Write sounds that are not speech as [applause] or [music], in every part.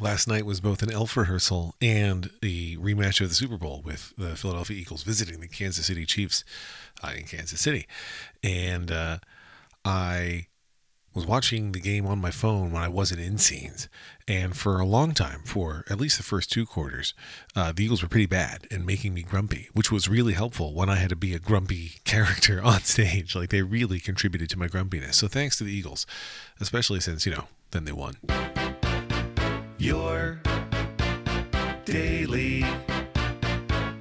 last night was both an elf rehearsal and the rematch of the Super Bowl with the Philadelphia Eagles visiting the Kansas City Chiefs uh, in Kansas City. And uh, I was watching the game on my phone when I wasn't in scenes. And for a long time, for at least the first two quarters, uh, the Eagles were pretty bad and making me grumpy, which was really helpful when I had to be a grumpy [laughs] character on stage. Like they really contributed to my grumpiness. So thanks to the Eagles, especially since, you know, then they won. Your daily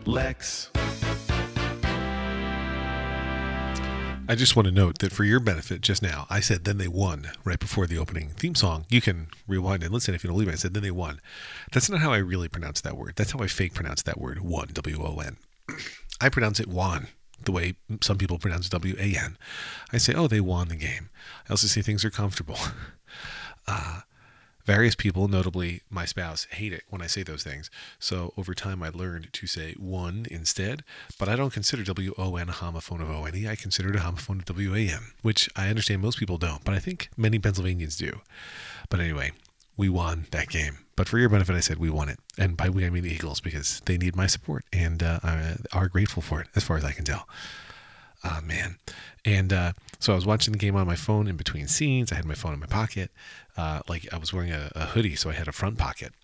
Lex. I just want to note that for your benefit just now, I said then they won right before the opening theme song. You can rewind and listen if you don't believe it. I said then they won. That's not how I really pronounce that word. That's how I fake pronounce that word, won, W O N. I pronounce it won, the way some people pronounce W A N. I say, oh, they won the game. I also say things are comfortable. [laughs] Uh, Various people, notably my spouse, hate it when I say those things. So over time, I learned to say one instead. But I don't consider W O N a homophone of O N E. I consider it a homophone of W A N, which I understand most people don't, but I think many Pennsylvanians do. But anyway, we won that game. But for your benefit, I said we won it. And by we, I mean the Eagles, because they need my support and uh, are grateful for it, as far as I can tell. Ah, man. And uh, so I was watching the game on my phone in between scenes. I had my phone in my pocket. Uh, like I was wearing a, a, hoodie, so I had a front pocket. [laughs]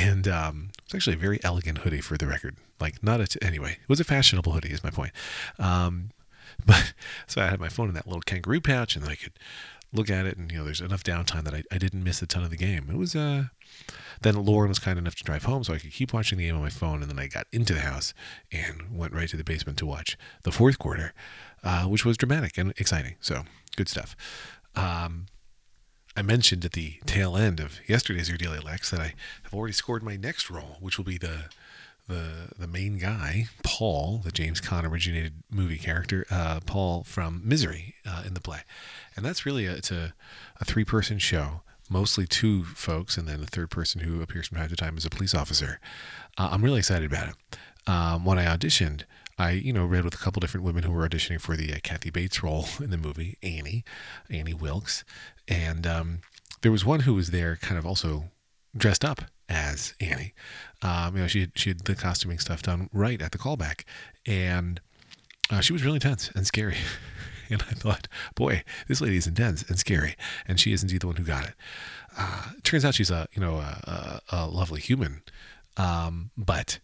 And um, it's actually a very elegant hoodie for the record. Like, not a, t- anyway, it was a fashionable hoodie, is my point. Um, [laughs] but so I had my phone in that little kangaroo pouch, and I could look at it, and you know, there's enough downtime that I, I didn't miss a ton of the game. It was, uh, then Lauren was kind enough to drive home so I could keep watching the game on my phone. And then I got into the house and went right to the basement to watch the fourth quarter, uh, which was dramatic and exciting. So good stuff. Um, I mentioned at the tail end of yesterday's Your Daily Lex that I have already scored my next role, which will be the the the main guy, Paul, the James Caan originated movie character, uh, Paul from Misery uh, in the play, and that's really a, it's a, a three person show mostly two folks, and then a third person who appears from time to time as a police officer. Uh, I'm really excited about it. Um, when I auditioned, I, you know, read with a couple different women who were auditioning for the uh, Kathy Bates role [laughs] in the movie, Annie, Annie Wilkes, and um, there was one who was there, kind of also dressed up as Annie. Um, you know, she had, she had the costuming stuff done right at the callback, and uh, she was really tense and scary. [laughs] And I thought, boy, this lady is intense and scary, and she is indeed the one who got it. Uh, turns out she's a you know a, a, a lovely human, um, but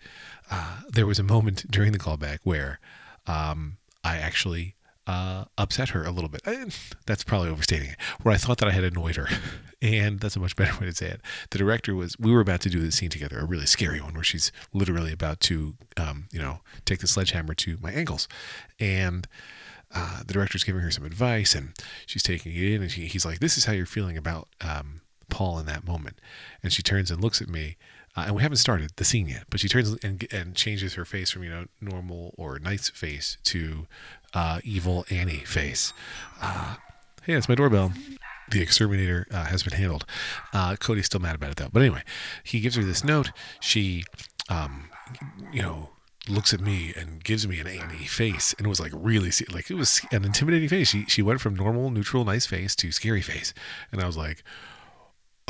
uh, there was a moment during the callback where um, I actually uh, upset her a little bit. I, that's probably overstating it. Where I thought that I had annoyed her, [laughs] and that's a much better [laughs] way to say it. The director was we were about to do this scene together, a really scary one where she's literally about to, um, you know, take the sledgehammer to my ankles, and uh, the director's giving her some advice and she's taking it in and she, he's like, this is how you're feeling about um, Paul in that moment. And she turns and looks at me uh, and we haven't started the scene yet, but she turns and, and changes her face from, you know, normal or nice face to uh, evil Annie face. Uh, hey, it's my doorbell. The exterminator uh, has been handled. Uh, Cody's still mad about it though. But anyway, he gives her this note. She, um, you know, looks at me and gives me an Annie face, and it was like really like it was an intimidating face. She she went from normal, neutral, nice face to scary face, and I was like,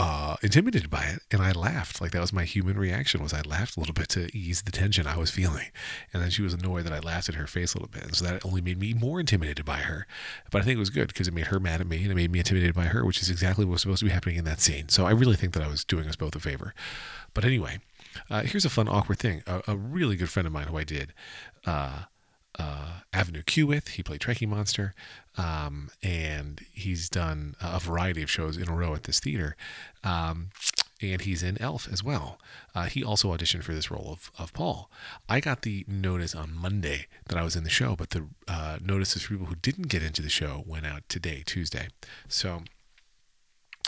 uh, intimidated by it, and I laughed. Like that was my human reaction. Was I laughed a little bit to ease the tension I was feeling, and then she was annoyed that I laughed at her face a little bit, and so that only made me more intimidated by her. But I think it was good because it made her mad at me, and it made me intimidated by her, which is exactly what was supposed to be happening in that scene. So I really think that I was doing us both a favor. But anyway, uh, here's a fun, awkward thing. A, a, really good friend of mine who I did uh, uh, Avenue Q with. He played Trekkie Monster, um, and he's done a variety of shows in a row at this theater. Um, and he's in Elf as well. Uh, he also auditioned for this role of, of Paul. I got the notice on Monday that I was in the show, but the uh, notices for people who didn't get into the show went out today, Tuesday. So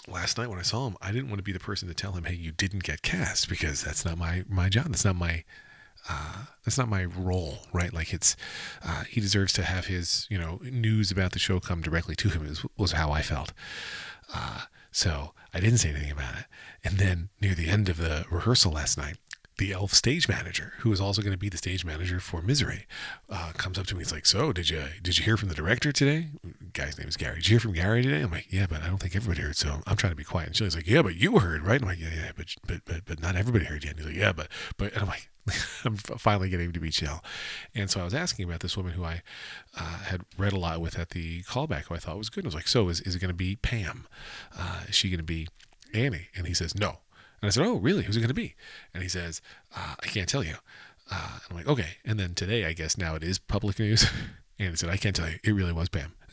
last night when I saw him, I didn't want to be the person to tell him, "Hey, you didn't get cast," because that's not my my job. That's not my uh, that's not my role, right? Like it's uh, he deserves to have his you know news about the show come directly to him. Was, was how I felt. Uh, so I didn't say anything about it. And then near the end of the rehearsal last night, the elf stage manager, who is also going to be the stage manager for Misery, uh, comes up to me. He's like, "So, did you did you hear from the director today?" Guy's name is Gary. Did you hear from Gary today? I'm like, "Yeah, but I don't think everybody heard." So I'm trying to be quiet. And she's like, "Yeah, but you heard, right?" I'm like, "Yeah, yeah, but but but but not everybody heard yet." And he's like, "Yeah, but but," and I'm like. [laughs] I'm finally getting to be chill. And so I was asking about this woman who I uh, had read a lot with at the callback, who I thought was good. I was like, So is, is it going to be Pam? Uh, is she going to be Annie? And he says, No. And I said, Oh, really? Who's it going to be? And he says, uh, I can't tell you. Uh, I'm like, Okay. And then today, I guess now it is public news. [laughs] and he said, I can't tell you. It really was Pam. [laughs]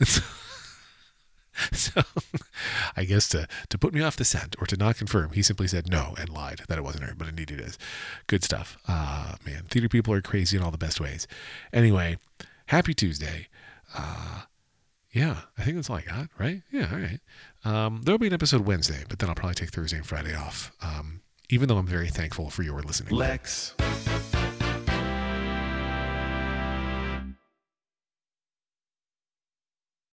so [laughs] I guess to, to put me off the scent or to not confirm, he simply said no and lied that it wasn't her, but indeed it is. Good stuff. Uh, man, theater people are crazy in all the best ways. Anyway, happy Tuesday. Uh, yeah, I think that's all I got, right? Yeah, all right. Um, there'll be an episode Wednesday, but then I'll probably take Thursday and Friday off. Um, even though I'm very thankful for your listening. Lex.